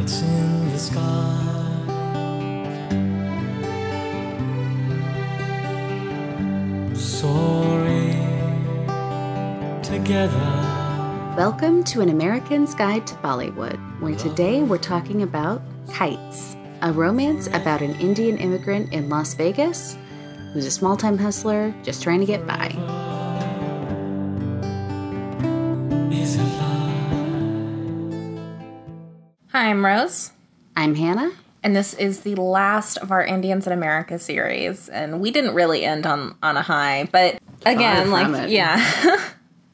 Kites in the sky. Soaring together. Welcome to An American's Guide to Bollywood, where today we're talking about Kites, a romance about an Indian immigrant in Las Vegas who's a small time hustler just trying to get by. I'm Rose, I'm Hannah. and this is the last of our Indians in America series. And we didn't really end on on a high, but again, like it. yeah.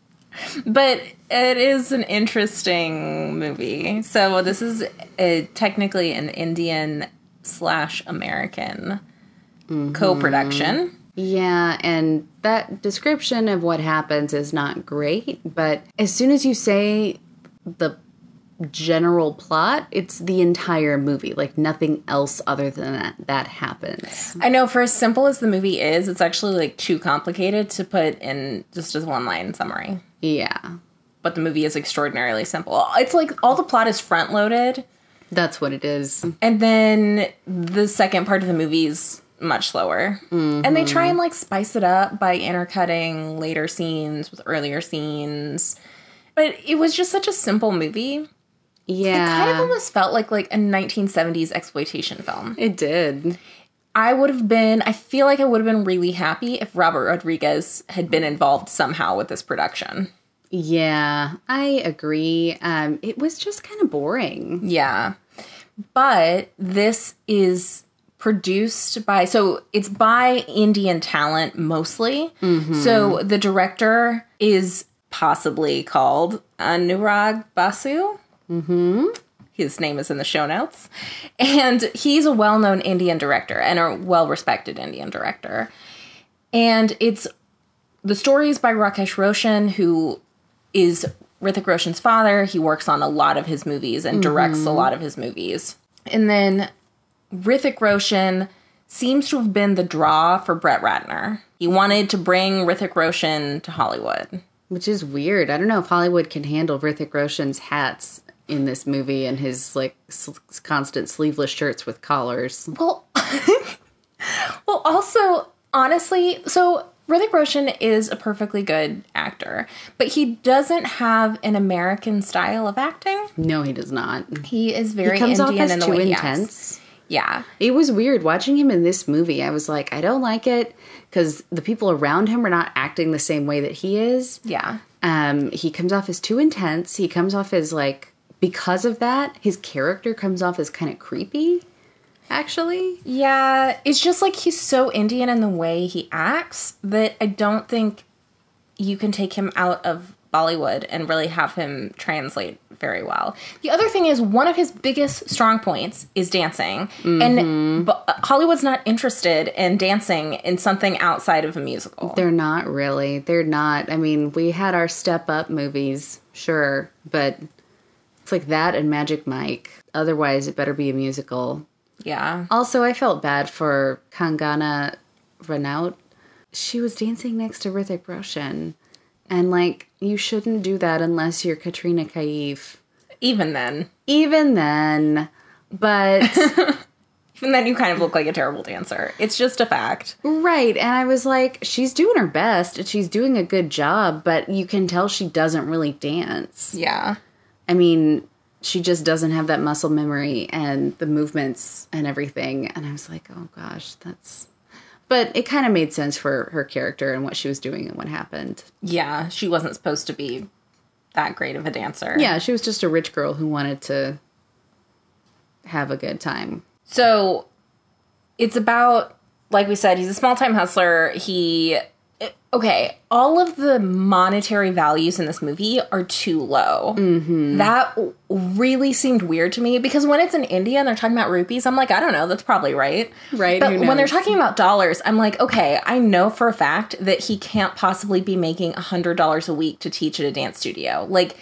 but it is an interesting movie. So this is a, technically an Indian slash American mm-hmm. co-production. Yeah, and that description of what happens is not great, but as soon as you say the general plot, it's the entire movie. Like nothing else other than that that happens. I know for as simple as the movie is, it's actually like too complicated to put in just as one line summary. Yeah. but the movie is extraordinarily simple. It's like all the plot is front loaded, That's what it is. and then the second part of the movie's much slower. And they try and like spice it up by intercutting later scenes with earlier scenes. But it was just such a simple movie. Yeah. It kind of almost felt like like a 1970s exploitation film. It did. I would have been I feel like I would have been really happy if Robert Rodriguez had been involved somehow with this production. Yeah, I agree. Um, it was just kind of boring. Yeah. But this is produced by so it's by Indian talent mostly. So the director is possibly called Anurag Basu. Mm-hmm. His name is in the show notes. And he's a well-known Indian director and a well-respected Indian director. And it's the story is by Rakesh Roshan, who is Hrithik Roshan's father. He works on a lot of his movies and directs a lot of his movies. And then Hrithik Roshan seems to have been the draw for Brett Ratner. He wanted to bring Hrithik Roshan to Hollywood. Which is weird. I don't know if Hollywood can handle Hrithik Roshan's hats in this movie and his like s- constant sleeveless shirts with collars. Well, well, also honestly, so Hrithik Roshan is a perfectly good actor, but he doesn't have an American style of acting. No, he does not. He is very He comes Indian off as in too intense. Yeah, It was weird watching him in this movie. I was like, I don't like it because the people around him are not acting the same way that he is. yeah. Um, he comes off as too intense. He comes off as like because of that, his character comes off as kind of creepy. Actually, Yeah, it's just like he's so Indian in the way he acts that I don't think you can take him out of Bollywood and really have him translate very well. The other thing is one of his biggest strong points is dancing, and mm-hmm. but uh, Hollywood's not interested in dancing in something outside of a musical. they're not really. They're not. I mean, we had our step up movies, sure, but it's like that and Magic Mike. Otherwise, it better be a musical. yeah, Also, I felt bad for Kangana Ranaut. She was dancing next to Hrithik Roshan. And, like, you shouldn't do that unless you're Katrina Kaif. even then, Even then. But, even then, you kind of look like a terrible dancer. It's just a fact. right. And I was like, she's doing her best and she's doing a good job, but you can tell she doesn't really dance. Yeah. I mean, she just doesn't have that muscle memory and the movements and everything. And I was like, oh gosh, that's. But it kind of made sense for her character and what she was doing and what happened. Yeah, she wasn't supposed to be that great of a dancer. Yeah, she was just a rich girl who wanted to have a good time. So it's about, like we said, he's a small time hustler. He, okay, all of the monetary values in this movie are too low. Mm-hmm. That really seemed weird to me because when it's in India and they're talking about rupees, I'm like, I don't know, that's probably right. Right, But when they're talking about dollars, I'm like, okay, I know for a fact that he can't possibly be making $100 a week to teach at a dance studio. Like,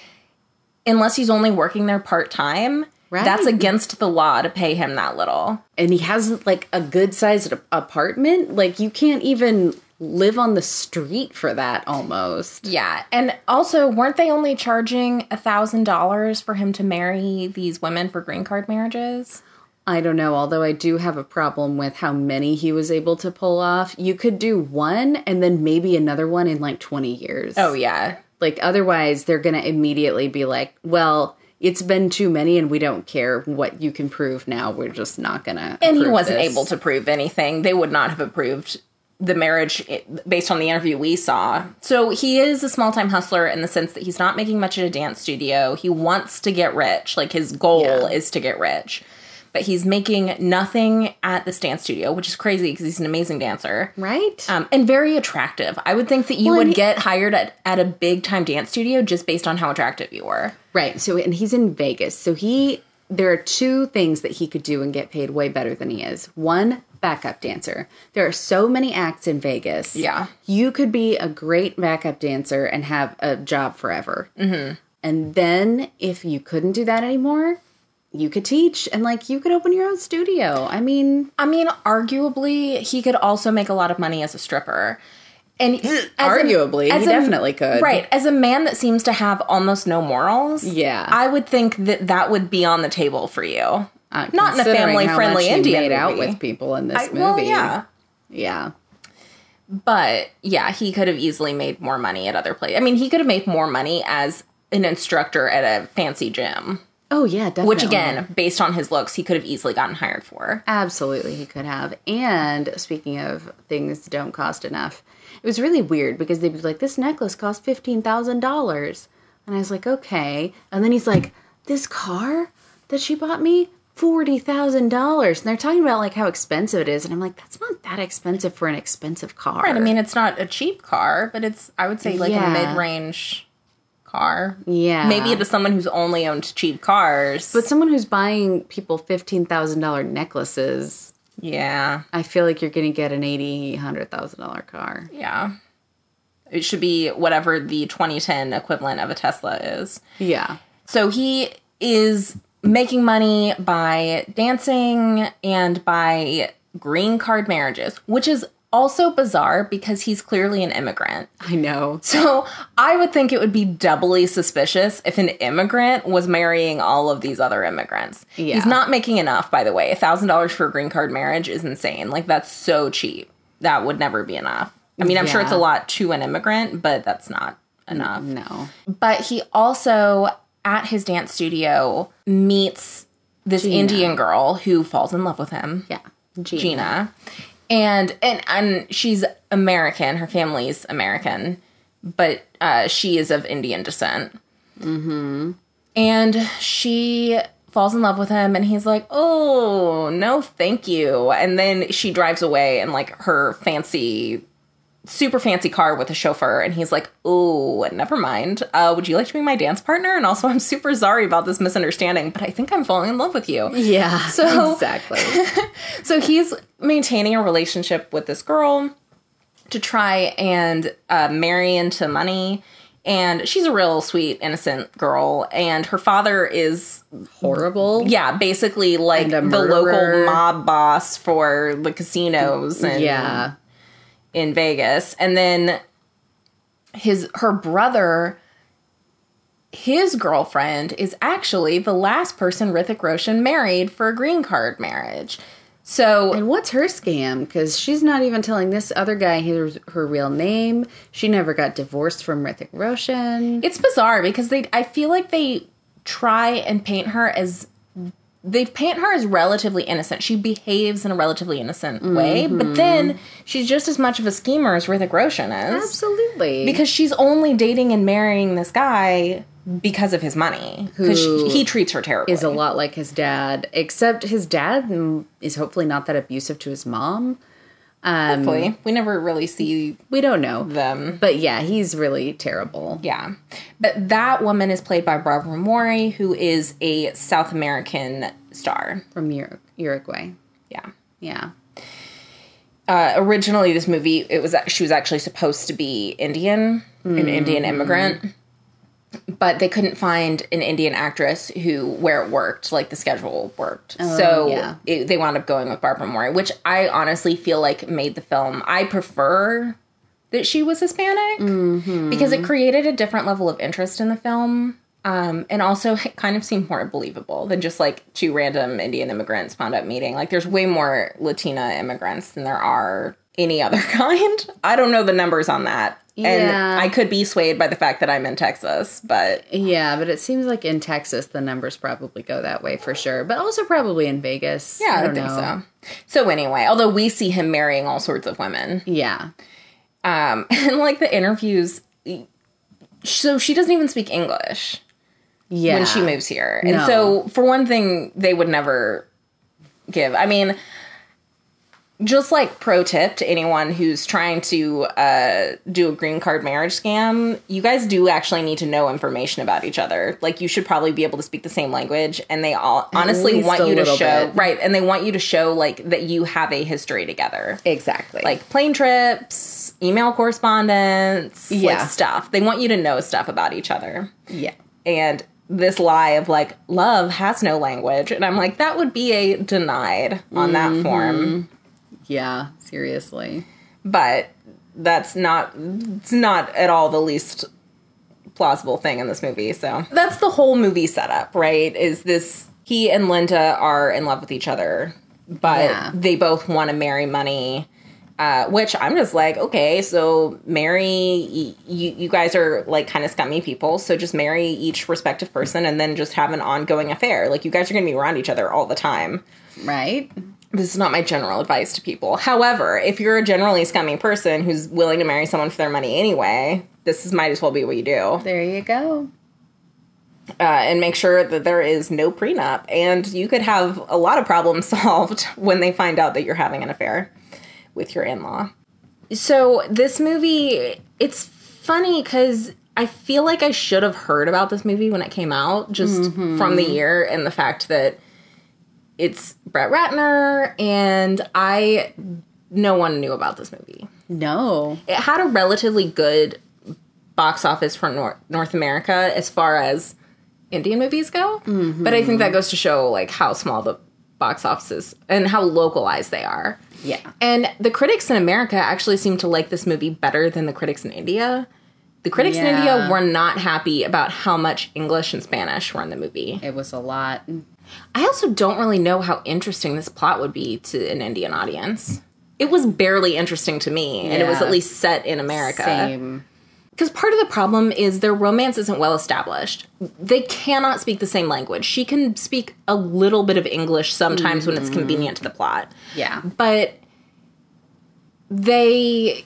unless he's only working there part time. Right. That's against the law to pay him that little. And he has like a good sized apartment. Like, you can't even live on the street for that almost. Yeah, and also weren't they only charging a thousand dollars for him to marry these women for green card marriages? I don't know, although I do have a problem with how many he was able to pull off. You could do one and then maybe another one in like 20 years. Oh yeah, Like otherwise they're going to immediately be like, "Well, it's been too many and we don't care what you can prove now. We're just not going to." and he wasn't able to prove anything. They would not have approved the marriage based on the interview we saw. So he is a small time hustler in the sense that he's not making much at a dance studio. He wants to get rich. Like his goal Yeah. is to get rich. But he's making nothing at this dance studio, which is crazy because he's an amazing dancer. Right? Um, and very attractive. I would think that you Well, would he- get hired at, at a big time dance studio just based on how attractive you were. Right. So, and he's in Vegas. So he, there are two things that he could do and get paid way better than he is. One, backup dancer. There are so many acts in Vegas. Yeah. You could be a great backup dancer and have a job forever. Mm-hmm. And then if you couldn't do that anymore, you could teach and like you could open your own studio. I mean, I mean, arguably, he could also make a lot of money as a stripper. And as a- Arguably, he definitely could. Right. As a man that seems to have almost no morals, Yeah. I would think that that would be on the table for you. Uh, Not in a family friendly Indian made out with people in this I- movie. well, yeah. Yeah. But yeah, he could have easily made more money at other places. I mean, he could have made more money as an instructor at a fancy gym, Oh yeah, definitely. which again, based on his looks, he could have easily gotten hired for. Absolutely, he could have. And speaking of things don't cost enough, it was really weird because they'd be like, "This necklace cost fifteen thousand dollars," and I was like, "Okay." And then he's like, "This car that she bought me." Forty thousand dollars, and they're talking about like how expensive it is, and I'm like, that's not that expensive for an expensive car. Right. I mean, it's not a cheap car, but it's I would say like Yeah. a mid-range car. yeah, Maybe to someone who's only owned cheap cars. But someone who's buying people fifteen thousand dollar necklaces, yeah, I feel like you're going to get an eighty, hundred thousand dollar car. yeah. It should be whatever the 2010 equivalent of a Tesla is. Yeah, So he is making money by dancing and by green card marriages, which is also bizarre because he's clearly an immigrant. I know. So I would think it would be doubly suspicious if an immigrant was marrying all of these other immigrants. Yeah. He's not making enough, by the way. A thousand dollars for a green card marriage is insane. Like that's so cheap. That would never be enough. I mean, I'm sure it's a lot to an immigrant, but that's not enough. No. But he also at his dance studio meets this Indian girl who falls in love with him. Yeah, Gina. Gina. And and and she's American. Her family's American, but uh, she is of Indian descent. Mm-hmm. And she falls in love with him, and he's like, "Oh no, thank you." And then she drives away in like her fancy, super fancy car with a chauffeur, and he's like, "Oh, never mind. Uh, would you like to be my dance partner?" And also, I'm super sorry about this misunderstanding, but I think I'm falling in love with you. Yeah. So- exactly. So he's maintaining a relationship with this girl to try and uh, marry into money. And she's a real sweet, innocent girl. And her father is, Horrible. yeah, basically like the local mob boss for the casinos and Yeah. In Vegas. And then his her brother his girlfriend is actually the last person Hrithik Roshan married for a green card marriage. So And what's her scam? Because she's not even telling this other guy his, her real name. She never got divorced from Hrithik Roshan. it's bizarre because they I feel like they try and paint her as they paint her as relatively innocent. She behaves in a relatively innocent way, but mm-hmm. then she's just as much of a schemer as Hrithik Roshan is. Absolutely. Because she's only dating and marrying this guy because of his money. Because he treats her terribly. is a lot like his dad, except his dad is hopefully not that abusive to his mom. Hopefully. We never really see We don't know. them. But yeah, he's really terrible. Yeah. But that woman is played by Barbara Mori, who is a South American star. From Ur- Uruguay. Yeah. Yeah. Uh, originally, this movie, it was she was actually supposed to be Indian, an Indian immigrant, but they couldn't find an Indian actress who where it worked, like the schedule worked. so yeah. it, they wound up going with Barbara Mori, which I honestly feel like made the film. I prefer that she was Hispanic because it created a different level of interest in the film. Um, and also it kind of seemed more believable than just like two random Indian immigrants wound up meeting. Like there's way more Latina immigrants than there are any other kind. I don't know the numbers on that. Yeah. And I could be swayed by the fact that I'm in Texas, but Yeah, but it seems like in Texas the numbers probably go that way for sure, but also probably in Vegas. yeah, I, don't think know. so. So anyway, although we see him marrying all sorts of women, Yeah. um, and like the interviews, so she doesn't even speak English. Yeah. when she moves here. And No. so, for one thing, they would never give. I mean, just like pro tip to anyone who's trying to uh, do a green card marriage scam, you guys do actually need to know information about each other. Like, you should probably be able to speak the same language, and they all honestly want you to show bit. right, and they want you to show like that you have a history together Exactly. like plane trips, email correspondence, Yeah. like stuff. They want you to know stuff about each other yeah. and this lie of like love has no language and i'm like that would be a denied on that form Yeah, seriously. but that's not it's not at all the least plausible thing in this movie so that's the whole movie setup right is this he and linda are in love with each other but Yeah. they both want to marry money uh, which I'm just like, okay, so marry, y- you, you guys are like kind of scummy people, so just marry each respective person and then just have an ongoing affair. Like, you guys are gonna be around each other all the time. Right? This is not my general advice to people. However, if you're a generally scummy person who's willing to marry someone for their money anyway, this is, might as well be what you do. There you go. Uh, and make sure that there is no prenup. And you could have a lot of problems solved when they find out that you're having an affair with your in law. So, this movie, it's funny because I feel like I should have heard about this movie when it came out, just from the year and the fact that it's Brett Ratner, and I, no one knew about this movie. No. It had a relatively good box office for North, North America as far as Indian movies go, but I think that goes to show like how small the box offices and how localized they are. Yeah. And the critics in America actually seem to like this movie better than the critics in India. The critics in India were not happy about how much English and Spanish were in the movie. It was a lot. I also don't really know how interesting this plot would be to an Indian audience. It was barely interesting to me, and it was at least set in America. Same. Because part of the problem is their romance isn't well established. They cannot speak the same language. She can speak a little bit of English sometimes when it's mm. convenient to the plot. Yeah. But they.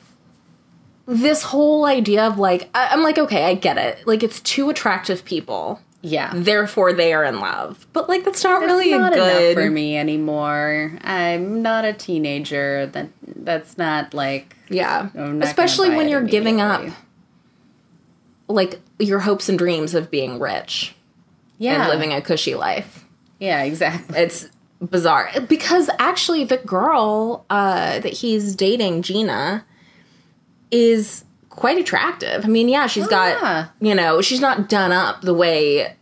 This whole idea of like, I'm like, okay, I get it. Like, it's two attractive people, Yeah. therefore they are in love. But like, that's not really not good. enough for me anymore. I'm not a teenager. That that's not like Yeah, not especially when you're giving up like your hopes and dreams of being rich yeah. and living a cushy life. Yeah, exactly. It's bizarre because actually the girl uh, that he's dating, Gina, is quite attractive. I mean, yeah, she's got Oh, yeah. you know she's not done up the way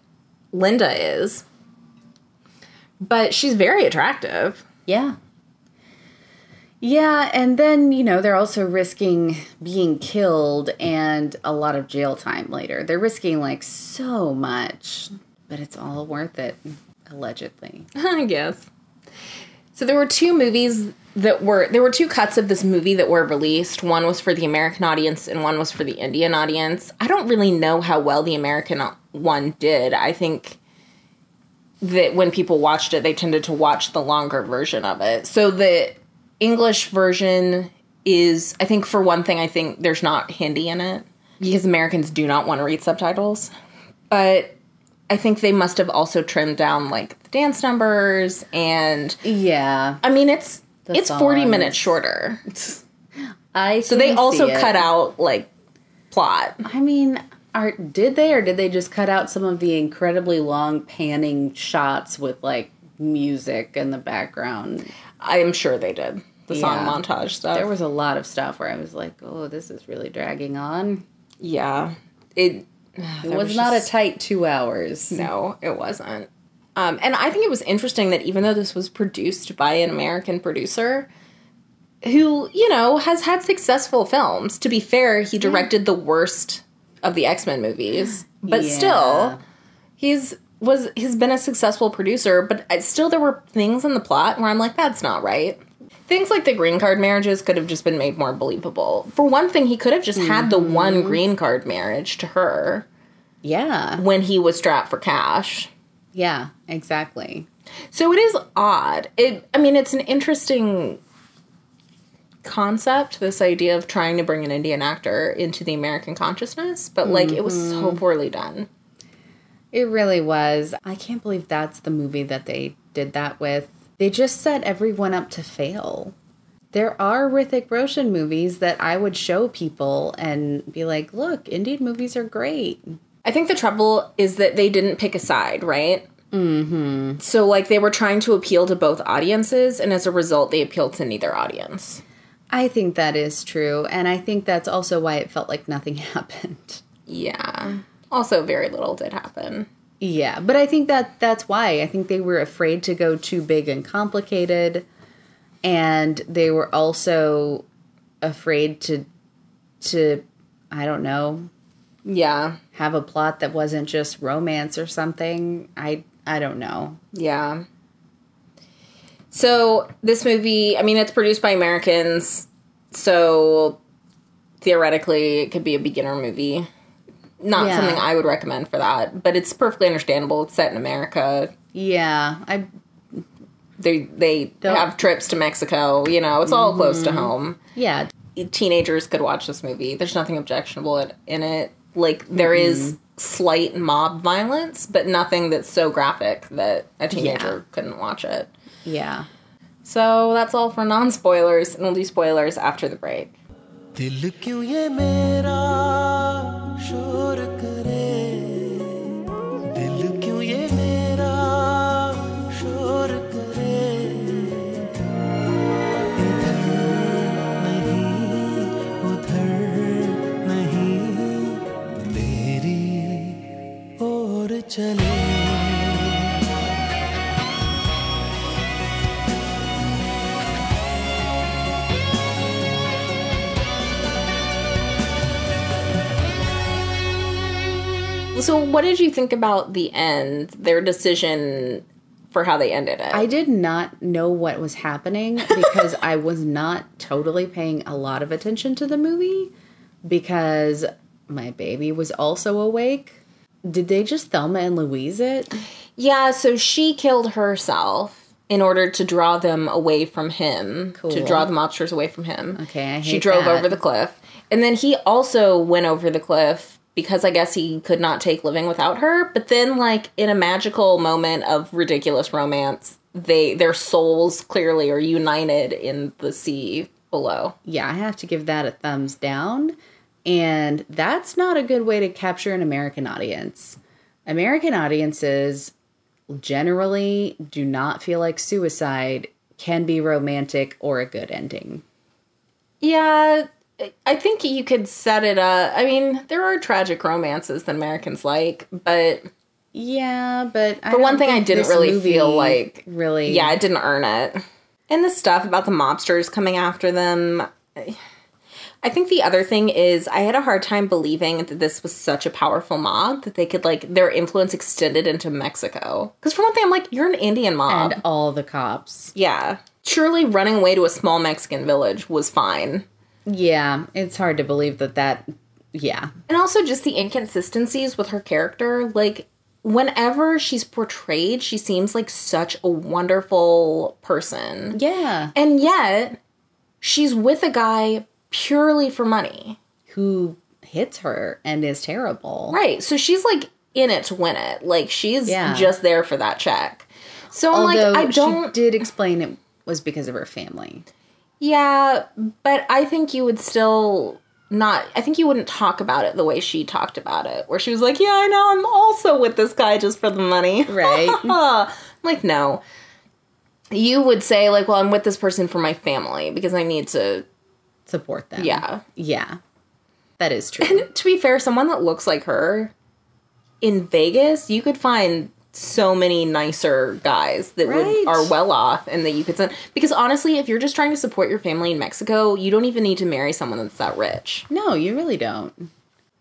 Linda is, but she's very attractive. Yeah. Yeah, and then, you know, they're also risking being killed and a lot of jail time later. They're risking like so much, but it's all worth it, allegedly. I guess. So there were two movies that were there were two cuts of this movie that were released. One was for the American audience and one was for the Indian audience. I don't really know how well the American uh, one did. I think that when people watched it, they tended to watch the longer version of it. So the English version is I think for one thing I think there's not Hindi in it because Americans do not want to read subtitles. But I think they must have also trimmed down like the dance numbers and Yeah. I mean it's it's 40 minutes shorter. I So they also cut out like plot. I mean, are did they or did they just cut out some of the incredibly long panning shots with like music in the background? I am sure they did. The song montage stuff. There was a lot of stuff where I was like, "Oh, this is really dragging on." yeah. It It was, not a tight 2 hours. No, it wasn't. Um, and I think it was interesting that even though this was produced by an American producer, who, you know, has had successful films. To be fair, he directed the worst of the X-Men movies, but Yeah. still he's was he's been a successful producer, but still there were things in the plot where I'm like that's not right. Things like the green card marriages could have just been made more believable. For one thing, he could have just had the one green card marriage to her Yeah. when he was strapped for cash. Yeah, exactly. So it is odd. It I mean it's an interesting concept this idea of trying to bring an Indian actor into the American consciousness, but like it was so mm-hmm. poorly done. It really was. I can't believe that's the movie that they did that with. They just set everyone up to fail. There are Hrithik Roshan movies that I would show people and be like, look, Indian movies are great. I think the trouble is that they didn't pick a side, right? Mm-hmm. So like they were trying to appeal to both audiences and as a result they appealed to neither audience. I think that is true. And I think that's also why it felt like nothing happened. Yeah. Also very little did happen. Yeah, but I think that that's why. I think they were afraid to go too big and complicated and they were also afraid to to I don't know, Yeah. have a plot that wasn't just romance or something. I I don't know. Yeah. So this movie, I mean, it's produced by Americans, so theoretically it could be a beginner movie. Not Yeah. something I would recommend for that, but it's perfectly understandable. It's set in America. Yeah, I They they Don't- have trips to Mexico. You know, it's all close to mm-hmm. home. yeah, Teenagers could watch this movie. There's nothing objectionable in it. Like there is mm-hmm. slight mob violence, but nothing that's so graphic that a teenager couldn't watch it. yeah. So that's all for non spoilers, and we'll do spoilers after the break. चले So, what did you think about the end, their decision for how they ended it? I did not know what was happening because I was not totally paying a lot of attention to the movie because my baby was also awake. Did they just Thelma and Louise it? yeah, so she killed herself in order to draw them away from him, to draw the mobsters away from him. Okay, I she drove that. over the cliff. And then he also went over the cliff because I guess he could not take living without her. But then, like, in a magical moment of ridiculous romance, they their souls clearly are united in the sea below. Yeah, I have to give that a thumbs down. And that's not a good way to capture an American audience. American audiences generally do not feel like suicide can be romantic or a good ending. Yeah, I think you could set it up. I mean, there are tragic romances that Americans like, but Yeah, but I For one thing, I didn't really feel like- really. yeah, it didn't earn it. And the stuff about the mobsters coming after them. I think the other thing is I had a hard time believing that this was such a powerful mob that they could like their influence extended into Mexico. Because for one thing, I'm like, you're an Indian mob. and all the cops. yeah. Surely running away to a small Mexican village was fine. Yeah, it's hard to believe that that. Yeah, And also just the inconsistencies with her character. Like, whenever she's portrayed, she seems like such a wonderful person. yeah. And yet, she's with a guy purely for money. Who hits her and is terrible? Right. So she's like in it to win it. Like, she's Yeah. just there for that check. So I'm Although like, I she don't. did explain it was because of her family. Yeah, but I think you would still not. I think you wouldn't talk about it the way she talked about it, where she was like, "Yeah, I know, I'm also with this guy just for the money." Right. I'm like, no. You would say like, "Well, I'm with this person for my family because I need to." Support them. Yeah. Yeah. That is true. To be fair, someone that looks like her in Vegas, you could find so many nicer guys that Right. would are well off and that you could send because honestly if you're just trying to support your family in Mexico you don't even need to marry someone that's that rich No, you really don't.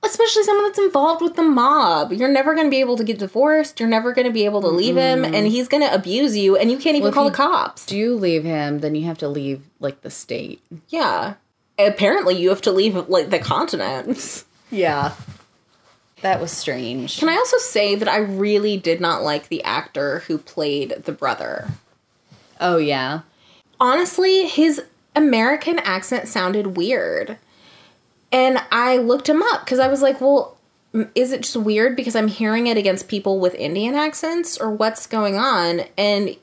especially someone that's involved with the mob you're never going to be able to get divorced you're never going to be able to leave him and he's going to abuse you and you can't even Well, call the cops Do you leave him, then you have to leave like the state. yeah apparently you have to leave like the continent Yeah. That was strange. Can I also say that I really did not like the actor who played the brother? Oh yeah. Honestly, his American accent sounded weird. And I looked him up because I was like, well, is it just weird because I'm hearing it against people with Indian accents or what's going on? And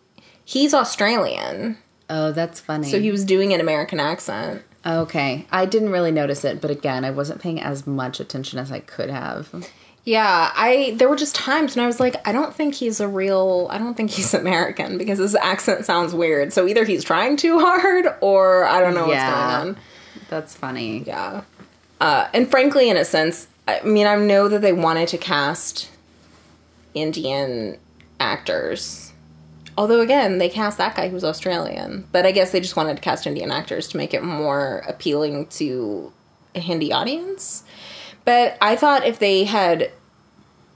he's Australian. Oh, that's funny. So he was doing an American accent. Okay. I didn't really notice it, but again, I wasn't paying as much attention as I could have. Yeah, I there were just times when I was like, I don't think he's a real I don't think he's American because his accent sounds weird. So either he's trying too hard or I don't know Yeah. what's going on. That's funny. Yeah. Uh, and frankly, in a sense, I mean, I know that they wanted to cast Indian actors. Although, again, they cast that guy who's Australian. But I guess they just wanted to cast Indian actors to make it more appealing to a Hindi audience. But I thought if they had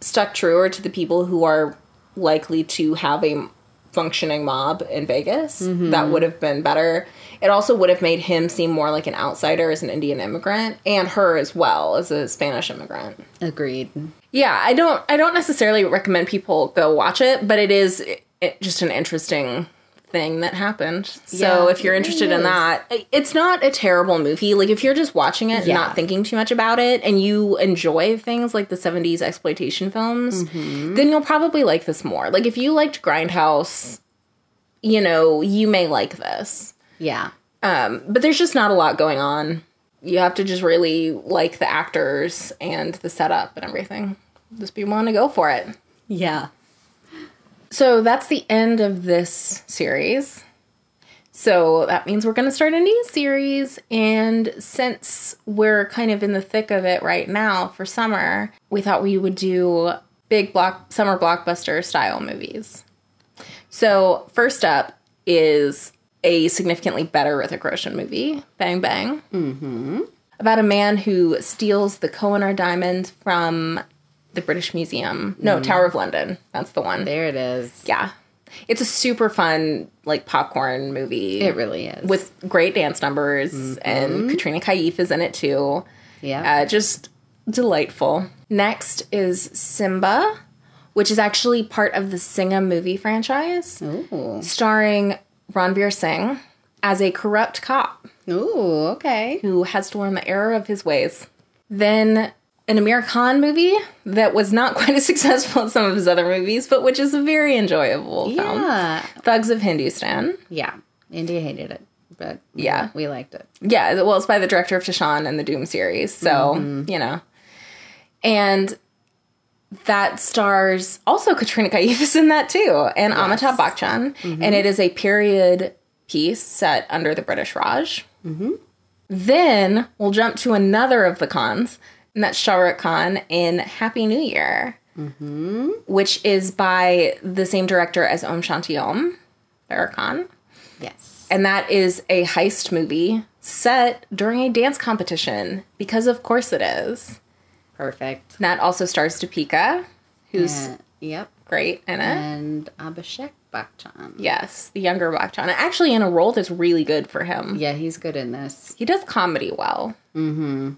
stuck truer to the people who are likely to have a functioning mob in Vegas, that mm-hmm. would have been better. It also would have made him seem more like an outsider as an Indian immigrant and her as well as a Spanish immigrant. Agreed. Yeah, I don't I don't necessarily recommend people go watch it, but it is it, just an interesting thing that happened. So Yeah, if you're interested really in that, it's not a terrible movie. Like if you're just watching it and Yeah. not thinking too much about it and you enjoy things like the 70s exploitation films, Mm-hmm. then you'll probably like this more. Like if you liked Grindhouse, you know, you may like this. Yeah. Um, but there's just not a lot going on. You have to just really like the actors and the setup and everything. Just be willing to go for it. Yeah. So that's the end of this series. So that means we're going to start a new series. And since we're kind of in the thick of it right now for summer, we thought we would do big block summer blockbuster style movies. So first up is a significantly better Hrithik Roshan movie, Bang Bang. Mm-hmm. About a man who steals the Kohinoor diamond from the British Museum. No, Tower of London. That's the one. There it is. Yeah. It's a super fun, like popcorn movie. It really is. With great dance numbers, and Katrina Kaif is in it too. yeah. Uh, just delightful. Next is Simmba, which is actually part of the Singham movie franchise, Ooh. starring Ranveer Singh as a corrupt cop Ooh, okay. who has to learn the error of his ways. Then an Aamir Khan movie that was not quite as successful as some of his other movies, but which is a very enjoyable film. Yeah. Thugs of Hindustan. Yeah. India hated it, but Yeah. we liked it. Yeah, well, it's by the director of Tashan and the Dhoom series, so mm-hmm. you know. And that stars also Katrina Kaif is in that too, and Amitabh Bachchan, mm-hmm. and it is a period piece set under the British Raj. Mm-hmm. Then we'll jump to another of the Khans, and that's Shah Rukh Khan in Happy New Year, which is by the same director as Om Shanti Om, Farah Khan. Yes. And that is a heist movie set during a dance competition, because of course it is. Perfect. And that also stars Deepika, who's Uh, yep. great in it. And Abhishek Bachchan. yes, the younger Bachchan. Actually in a role that's really good for him. Yeah, he's good in this. He does comedy well. Mm-hmm.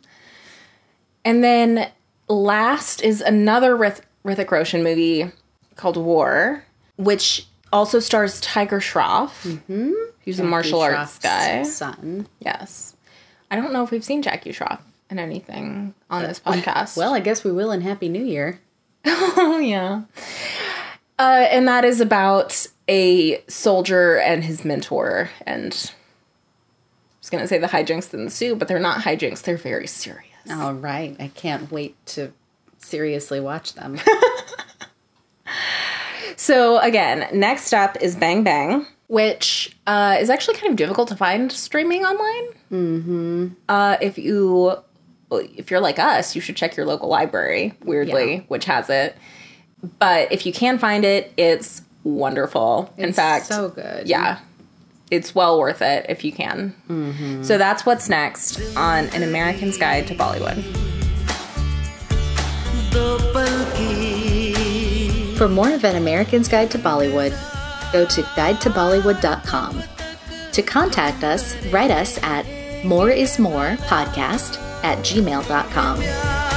And then last is another Rith- Hrithik Roshan movie called War, which also stars Tiger Shroff, mm-hmm. who's a martial Jackie arts Shroff's guy. Son. Yes. I don't know if we've seen Jackie Shroff in anything on this podcast. Well, I guess we will in Happy New Year. oh, yeah. Uh, and that is about a soldier and his mentor. And I was going to say the hijinks that ensue, but they're not hijinks. They're very serious. All right. I can't wait to seriously watch them. So, again, next up is Bang Bang, which uh, is actually kind of difficult to find streaming online. Mm-hmm. Uh, if you, if you're like us, you should check your local library. Weirdly, Yeah. which has it. but if you can find it, it's wonderful. In fact, so good. Yeah it's well worth it if you can. Mm-hmm. So that's what's next on An American's Guide to Bollywood. For more of An American's Guide to Bollywood, go to guidetobollywood.com. To contact us, write us at moreismorepodcast at gmail.com.